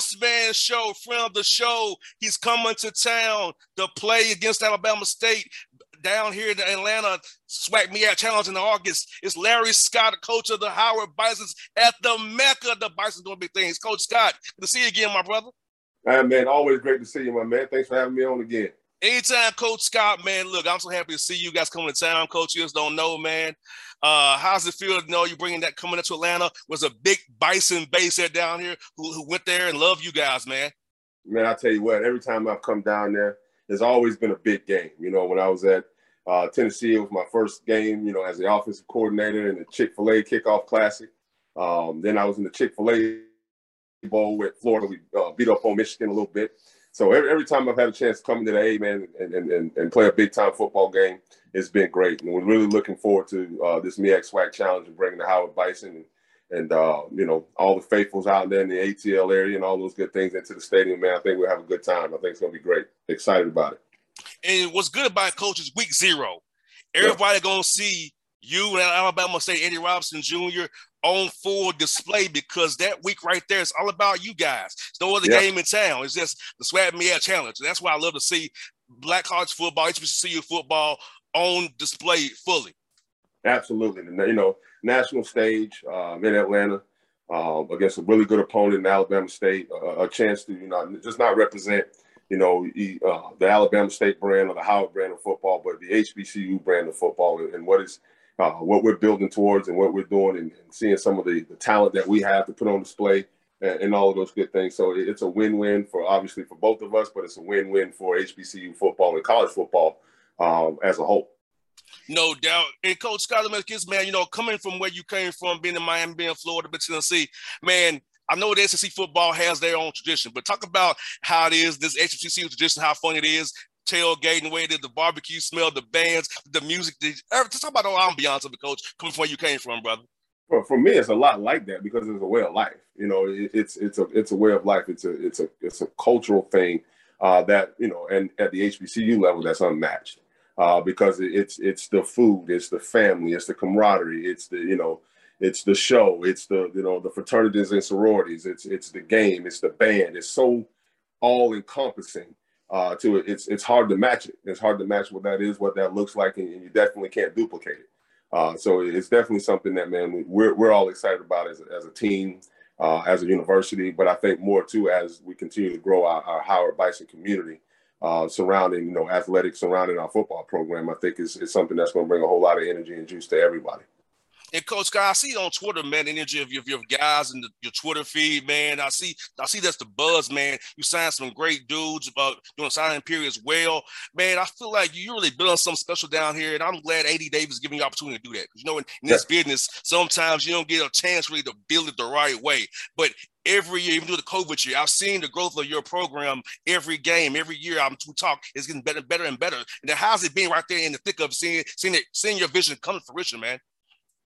Boss Man Show, friend of the show. He's coming to town to play against Alabama State down here in Atlanta. SWAC Me Out Challenge in August. It's Larry Scott, coach of the Howard Bisons at the Mecca. The Bisons doing big things. Coach Scott, good to see you again, my brother. Hey, man, always great to see you, my man. Thanks for having me on again. Anytime, Coach Scott, man. Look, I'm so happy to see you guys coming to town. Coach, you just don't know, man. Uh, how's it feel to know you're bringing that coming into Atlanta? Was a big Bison base there down here who, who went there and love you guys, man. Man, I tell you what, every time I've come down there, there's always been a big game. You know, when I was at uh, Tennessee, it was my first game, you know, as the offensive coordinator in the Chick fil A kickoff classic. Um, then I was in the Chick fil A Bowl with Florida. We uh, beat up on Michigan a little bit. So every, every time I've had a chance to come into the A, man, and, and, and and play a big time football game, it's been great. And we're really looking forward to uh, this MEAC SWAC challenge and bringing the Howard Bison and, and uh, you know, all the faithfuls out there in the ATL area and all those good things into the stadium, man. I think we'll have a good time. I think it's going to be great. Excited about it. And what's good about coach is week zero. Everybody yeah. going to see you and Alabama State Eddie Robinson Jr. on full display because that week right there is all about you guys. It's no other yeah. game in town. It's just the SWAC Me Out Challenge. And that's why I love to see Black College football, HBCU football on display fully. Absolutely. You know, national stage um, in Atlanta um, against a really good opponent in Alabama State, uh, a chance to, you know, just not represent, you know, uh, the Alabama State brand or the Howard brand of football, but the HBCU brand of football and what is uh, what we're building towards and what we're doing and, and, seeing some of the, the talent that we have to put on display and, and all of those good things. So it's a win-win for obviously for both of us, but it's a win-win for HBCU football and college football um, as a whole. No doubt. And Coach Scott Lemekis, man, you know, coming from where you came from, being in Miami, being in Florida, but Tennessee, man, I know the SEC football has their own tradition, but talk about how it is, this HBCU tradition, how fun it is, tailgating way it is, the barbecue smell, the bands, the music. The, just talk about the ambiance of the coach coming from where you came from, brother. Well, for me, it's a lot like that because it's a way of life. You know, it, it's it's a it's a way of life. It's a it's a it's a cultural thing uh, that you know, and at the HBCU level, that's unmatched uh, because it's it's the food, it's the family, it's the camaraderie, it's the you know, it's the show, it's the you know the fraternities and sororities, it's it's the game, it's the band, it's so all encompassing. Uh, to it, it's it's hard to match it. It's hard to match what that is, what that looks like, and, and you definitely can't duplicate it. Uh, so it's definitely something that man we're we're all excited about as a, as a team, uh, as a university, but I think more too as we continue to grow our, our Howard Bison community uh, surrounding, you know, athletics surrounding our football program, I think is, is something that's going to bring a whole lot of energy and juice to everybody. And Coach Scott, I see on Twitter, man, the energy of your, your guys and the, your Twitter feed, man. I see, I see that's the buzz, man. You signed some great dudes about doing signing period as well, man. I feel like you really building something special down here, and I'm glad AD Davis giving you opportunity to do that. You know, in, in this yeah. business, sometimes you don't get a chance really to build it the right way. But every year, even through the COVID year, I've seen the growth of your program every game, every year. I'm to talk is getting better, better and better. And how's it been right there in the thick of seeing, seeing it, seeing your vision come to fruition, man?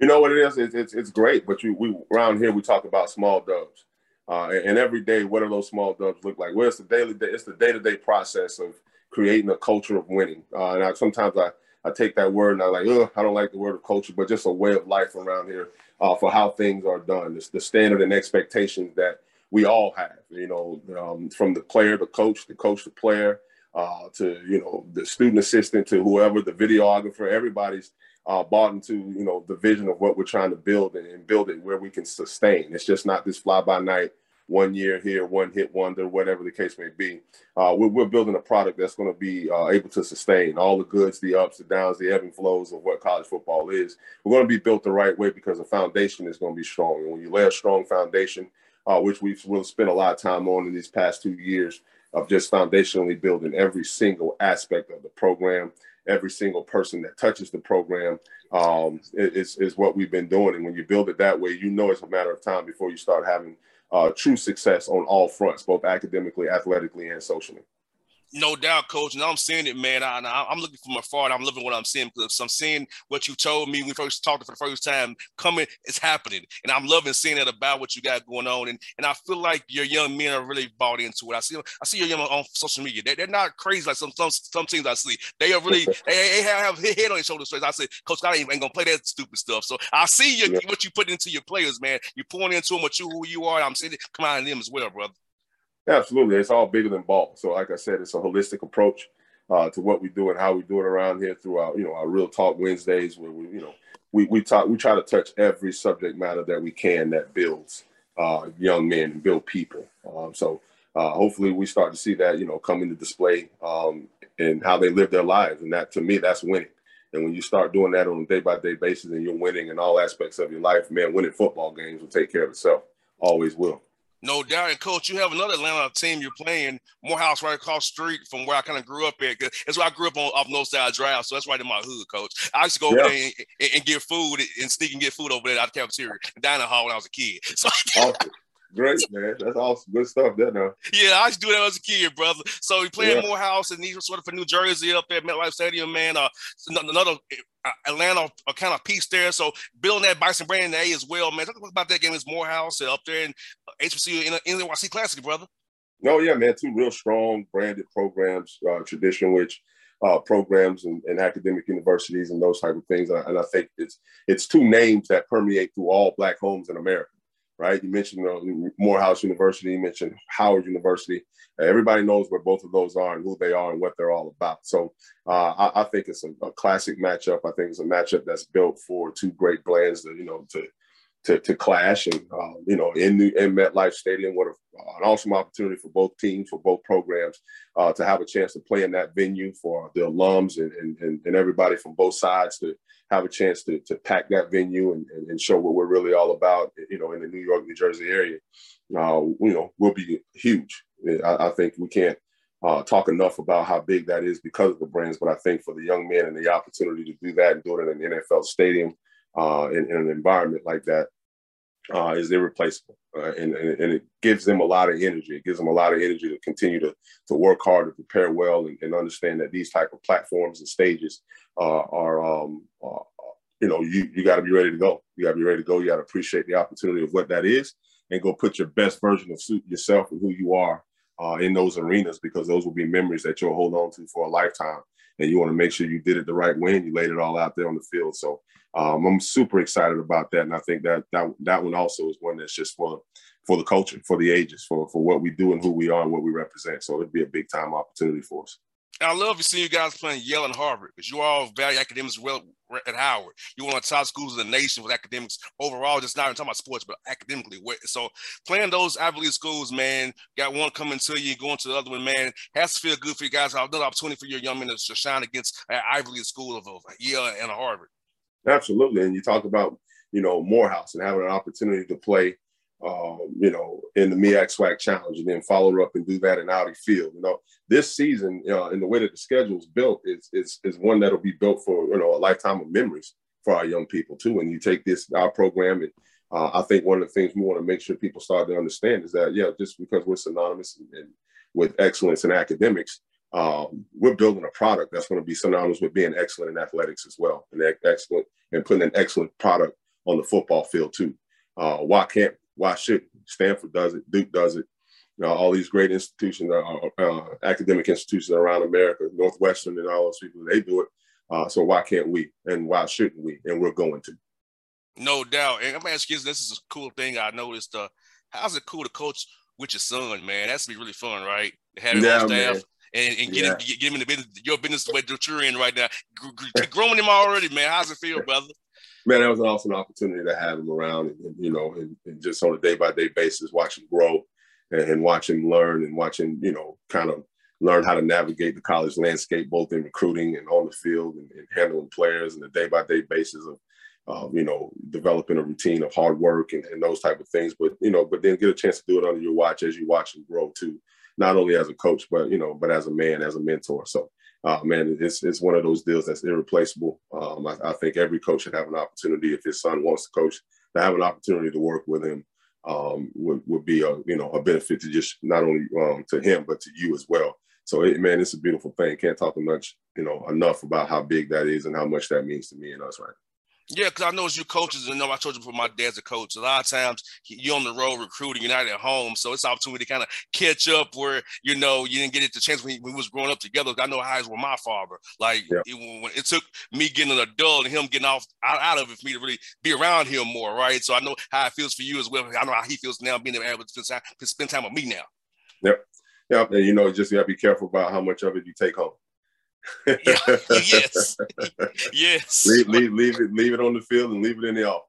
You know what it is? It's it's, it's great, but you we around here we talk about small dubs, uh, and, and, every day, what do those small dubs look like? Well, it's the daily, it's the day to day process of creating a culture of winning. Uh, and I, sometimes I I take that word and I like, Ugh, I don't like the word of culture, but just a way of life around here uh, for how things are done. It's the standard and expectations that we all have. You know, um, from the player, the coach, the coach, the player, uh, to you know the student assistant, to whoever, the videographer. Everybody's uh, bought into you know the vision of what we're trying to build and, and build it where we can sustain. It's just not this fly by night, one year here, one hit wonder, whatever the case may be. Uh, we're, we're, building a product that's going to be uh, able to sustain all the goods, the ups, the downs, the ebb and flows of what college football is. We're going to be built the right way because the foundation is going to be strong. And when you lay a strong foundation, uh, which we've really spent a lot of time on in these past two years of just foundationally building every single aspect of the program every single person that touches the program um, is, is what we've been doing. And when you build it that way, you know it's a matter of time before you start having uh, true success on all fronts, both academically, athletically, and socially. No doubt, coach. And I'm seeing it, man. I, am looking from afar. And I'm living what I'm seeing because I'm seeing what you told me when we first talked for the first time. Coming, it's happening, and I'm loving seeing that about what you got going on. And and I feel like your young men are really bought into it. I see I see your young on social media. They, are not crazy like some some some teams I see. They are really they, they have head on their shoulders. I said, Coach I ain't, ain't, gonna play that stupid stuff. So I see you, yeah. what you put into your players, man. You pouring into them what you who you are. I'm seeing it come out them as well, brother. Absolutely, it's all bigger than ball. So, like I said, it's a holistic approach uh, to what we do and how we do it around here through our, you know, our real talk Wednesdays, where we, you know, we we talk, we try to touch every subject matter that we can that builds uh, young men and build people. Um, so, uh, hopefully, we start to see that, you know, come into display um, and how they live their lives, and that to me, that's winning. And when you start doing that on a day by day basis, and you're winning in all aspects of your life, man, winning football games will take care of itself. Always will. No doubt. And coach, you have another Atlanta team you're playing, Morehouse, right across street from where I kind of grew up at. That's where I grew up on off North Side Drive. So that's right in my hood, coach. I used to go yeah. over there and, and, get food and sneak and get food over there out of the cafeteria dining hall when I was a kid. So awesome. Great, man. That's awesome. Good stuff there now. Yeah, I used to do that as a kid, brother. So we playing yeah. Morehouse and these sort of for New Jersey up there at MetLife Stadium, man. Uh, another uh, Atlanta a kind of piece there. So building that Bison brand in A as well, man. Talk about that game is Morehouse up there in HBCU in, in the NYC Classic, brother. No, oh, yeah, man. Two real strong branded programs, uh, tradition which uh, programs and, and, academic universities and those type of things. And I, and I, think it's it's two names that permeate through all Black homes in America right? You mentioned uh, Morehouse University, you mentioned Howard University. Uh, everybody knows where both of those are and who they are and what they're all about. So uh, I, I, think it's a, a, classic matchup. I think it's a matchup that's built for two great brands to, you know, to to, to clash and uh, you know in New in MetLife Stadium. What a, an awesome opportunity for both teams, for both programs, uh, to have a chance to play in that venue for the alums and, and, and everybody from both sides to have a chance to, to pack that venue and, and, and show what we're really all about. You know, in the New York, New Jersey area, uh, you know, will be huge. I, I think we can't uh, talk enough about how big that is because of the brands. But I think for the young men and the opportunity to do that and do it in an NFL stadium uh, in, in, an environment like that uh, is irreplaceable. Uh, and, and, and, it gives them a lot of energy. It gives them a lot of energy to continue to, to work hard to prepare well and, and understand that these type of platforms and stages uh, are, um, uh, you know, you, you got to be ready to go. You got to be ready to go. You got to appreciate the opportunity of what that is and go put your best version of yourself and who you are uh, in those arenas because those will be memories that you'll hold on to for a lifetime. And you want to make sure you did it the right way and you laid it all out there on the field. So um, I'm super excited about that, and I think that that that one also is one that's just for for the culture, for the ages, for for what we do and who we are and what we represent. So it'd be a big time opportunity for us. I love to see you guys playing Yale and Harvard because you all value academics well at Howard. You're one of the top schools in the nation with academics overall, just not even talking about sports, but academically. So playing those Ivy League schools, man, got one coming to you, going to the other one, man, has to feel good for you guys. Another opportunity for your young men to shine against an Ivy League school of Yale and Harvard. Absolutely. And you talk about you know, Morehouse and having an opportunity to play, um, you know, in the MEAC SWAC Challenge and then follow up and do that in Audi Field. You know, this season, uh, in the way that the schedule is built, is, is, is one that'll be built for, you know, a lifetime of memories for our young people too. And you take this, our program, and uh, I think one of the things we want to make sure people start to understand is that, yeah, just because we're synonymous and, and with excellence in academics, um, we're building a product that's going to be synonymous with being excellent in athletics as well, and excellent and putting an excellent product on the football field too. Uh, why can't? Why should Stanford does it? Duke does it. You know, all these great institutions, uh, uh, academic institutions around America, Northwestern, and all those people, they do it. Uh, so why can't we? And why shouldn't we? And we're going to. No doubt. And I'm gonna you, this is a cool thing I noticed. Uh, how's it cool to coach with your son, man? That's be really fun, right? Having yeah, staff. Man and, and get, yeah. him, get, get him in the business, your business the way that you're in right now. growing him already, man. How's it feel, brother? Man, that was an awesome opportunity to have him around, and, you know, and, and, just on a day by day basis, watch him grow, and, and watch him learn, and watch him, you know, kind of learn how to navigate the college landscape, both in recruiting and on the field, and, and handling players, and the day by day basis of um, you know, developing a routine of hard work and, and, those type of things. But you know, but then get a chance to do it under your watch as you watch him grow too not only as a coach, but you know, but as a man, as a mentor. So, uh, man, it's it's one of those deals that's irreplaceable. Um, I, I, think every coach should have an opportunity if his son wants to coach to have an opportunity to work with him. Um, would would be a you know a benefit to just not only um, to him but to you as well. So, it, man, it's a beautiful thing. Can't talk much you know enough about how big that is and how much that means to me and us, right? Yeah, because I know as you coaches, and know I told you before, my dad's a coach. A lot of times you're on the road recruiting, you're not at home, so it's opportunity to kind of catch up where you know you didn't get it the chance when, we was growing up together. I know how it was with my father. Like yeah. it, when it took me getting an adult and him getting off out, out, of it for me to really be around him more, right? So I know how it feels for you as well. I know how he feels now being able to spend time, to spend time with me now. Yep. Yep. And you know, just you have to be careful about how much of it you take home yes. yes. Leave, leave, leave, it, leave it on the field and leave it in the office.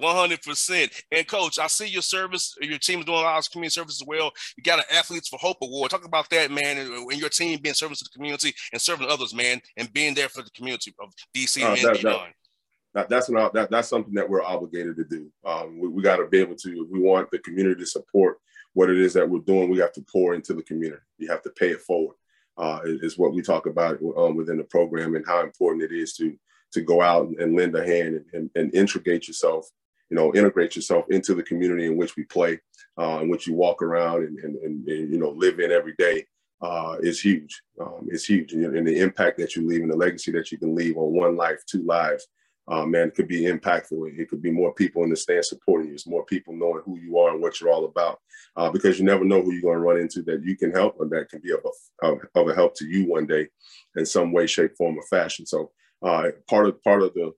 100%. And coach, I see your service, your team is doing a lot of community service as well. You got an Athletes for Hope Award. Talk about that, man, and your team being service to the community and serving others, man, and being there for the community of DC uh, and that, beyond. That, that's an, that, that's something that we're obligated to do. Um, we, we got to be able to, we want the community to support what it is that we're doing, we have to pour into the community. You have to pay it forward uh, is what we talk about um, within the program and how important it is to to go out and lend a hand and, and, and, integrate yourself, you know, integrate yourself into the community in which we play, uh, in which you walk around and, and, and, you know live in every day uh, is huge. Um, it's huge, and, and the impact that you leave and the legacy that you can leave on one life, two lives, uh, man, it could be impactful. It could be more people in the stand supporting you. It's more people knowing who you are and what you're all about. Uh, because you never know who you're going to run into that you can help and that can be of a, of, a help to you one day in some way, shape, form, or fashion. So uh, part of part of the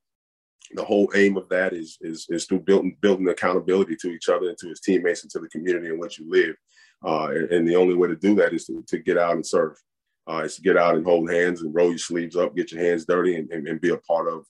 the whole aim of that is is is through building building accountability to each other and to his teammates and to the community in which you live. Uh, and, and, the only way to do that is to, to get out and serve. Uh, is to get out and hold hands and roll your sleeves up, get your hands dirty, and, and, and be a part of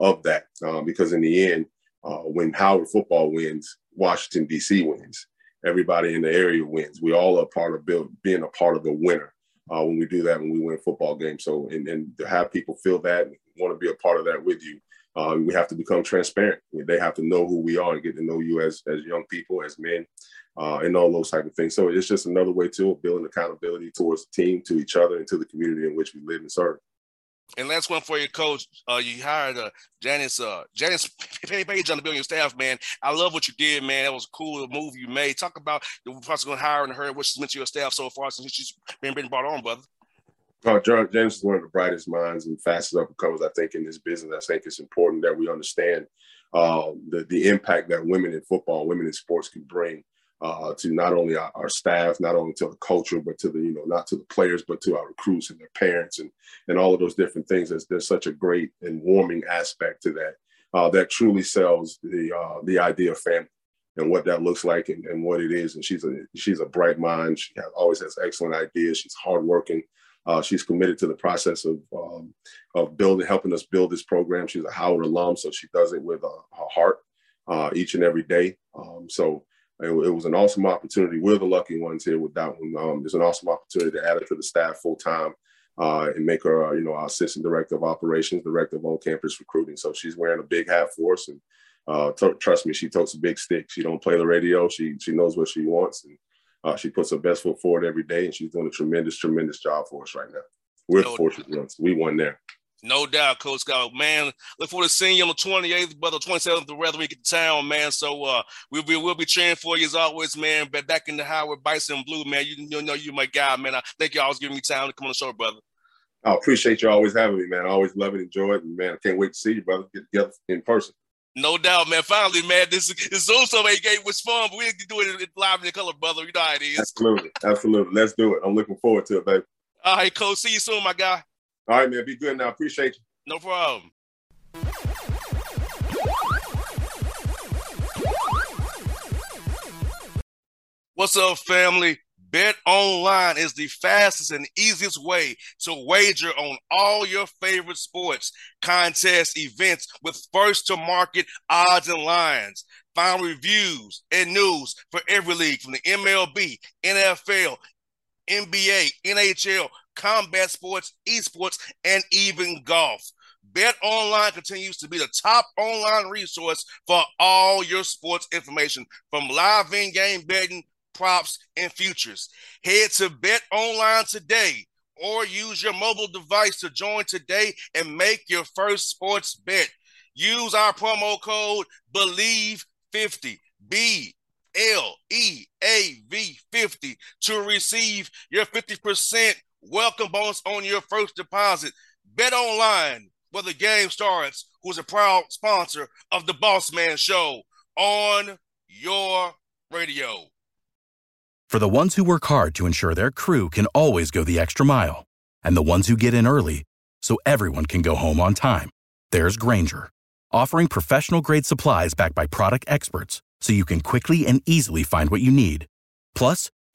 of that. Uh, because in the end, uh, when Howard football wins, Washington D.C. wins. Everybody in the area wins. We all are part of build, being a part of the winner uh, when we do that when we win football games. So and, and to have people feel that and want to be a part of that with you, uh, we have to become transparent. They have to know who we are and get to know you as as young people, as men, uh, and all those type of things. So it's just another way to building accountability towards the team, to each other, and to the community in which we live and serve. And last one for your coach. Uh, you hired uh, Janice uh, Janice Page on the building staff, man. I love what you did, man. That was a cool move you made. Talk about the process of hiring her, what she's meant to your staff so far since she's been, been brought on, brother. Oh, Janice is one of the brightest minds and fastest up and comers, I think, in this business. I think it's important that we understand uh, the, the impact that women in football, women in sports can bring uh, to not only our, our, staff, not only to the culture, but to the you know not to the players, but to our recruits and their parents and and all of those different things. There's, there's such a great and warming aspect to that uh, that truly sells the uh, the idea of family and what that looks like and, and what it is. And she's a she's a bright mind. She has, always has excellent ideas. She's hardworking. Uh, she's committed to the process of um, of building, helping us build this program. She's a Howard alum, so she does it with uh, her heart uh, each and every day. Um, so it, it, was an awesome opportunity. We're the lucky ones here with that one. Um, there's an awesome opportunity to add her to the staff full time uh, and make her, uh, you know, our assistant director of operations, director of on-campus recruiting. So she's wearing a big hat for us, and uh, t- trust me, she totes a big stick. She don't play the radio. She she knows what she wants, and uh, she puts her best foot forward every day. And she's doing a tremendous, tremendous job for us right now. We're no, fortunate ones. We won there. No doubt, Coach Scott. Man, look forward to seeing you on the 28th, brother, 27th, the weather we get to town, man. So uh, we'll be we'll be cheering for you as always, man. But back in the Howard Bison Blue, man. You, you know you're my guy, man. I thank you always giving me time to come on the show, brother. I appreciate you always having me, man. I always love it, enjoy it, and man, I can't wait to see you, brother. Get together in person. No doubt, man. Finally, man, this this Zoom summit game was fun, but we didn't do it live in the color, brother. You know how it is. Absolutely, absolutely. Let's do it. I'm looking forward to it, baby. All right, coach. See you soon, my guy. All right, man. Be good now. Appreciate you. No problem. What's up, family? Bet online is the fastest and easiest way to wager on all your favorite sports, contests, events with first to market odds and lines. Find reviews and news for every league from the MLB, NFL, NBA, NHL, combat sports, esports, and even golf. Bet Online continues to be the top online resource for all your sports information from live in game betting, props, and futures. Head to Bet Online today or use your mobile device to join today and make your first sports bet. Use our promo code BLEAV50, B L E A V 50 to receive your 50% welcome bonus on your first deposit. Bet online where the game starts, who's a proud sponsor of the Boss Man Show on your radio. For the ones who work hard to ensure their crew can always go the extra mile, and the ones who get in early so everyone can go home on time, there's Grainger, offering professional grade supplies backed by product experts so you can quickly and easily find what you need. Plus,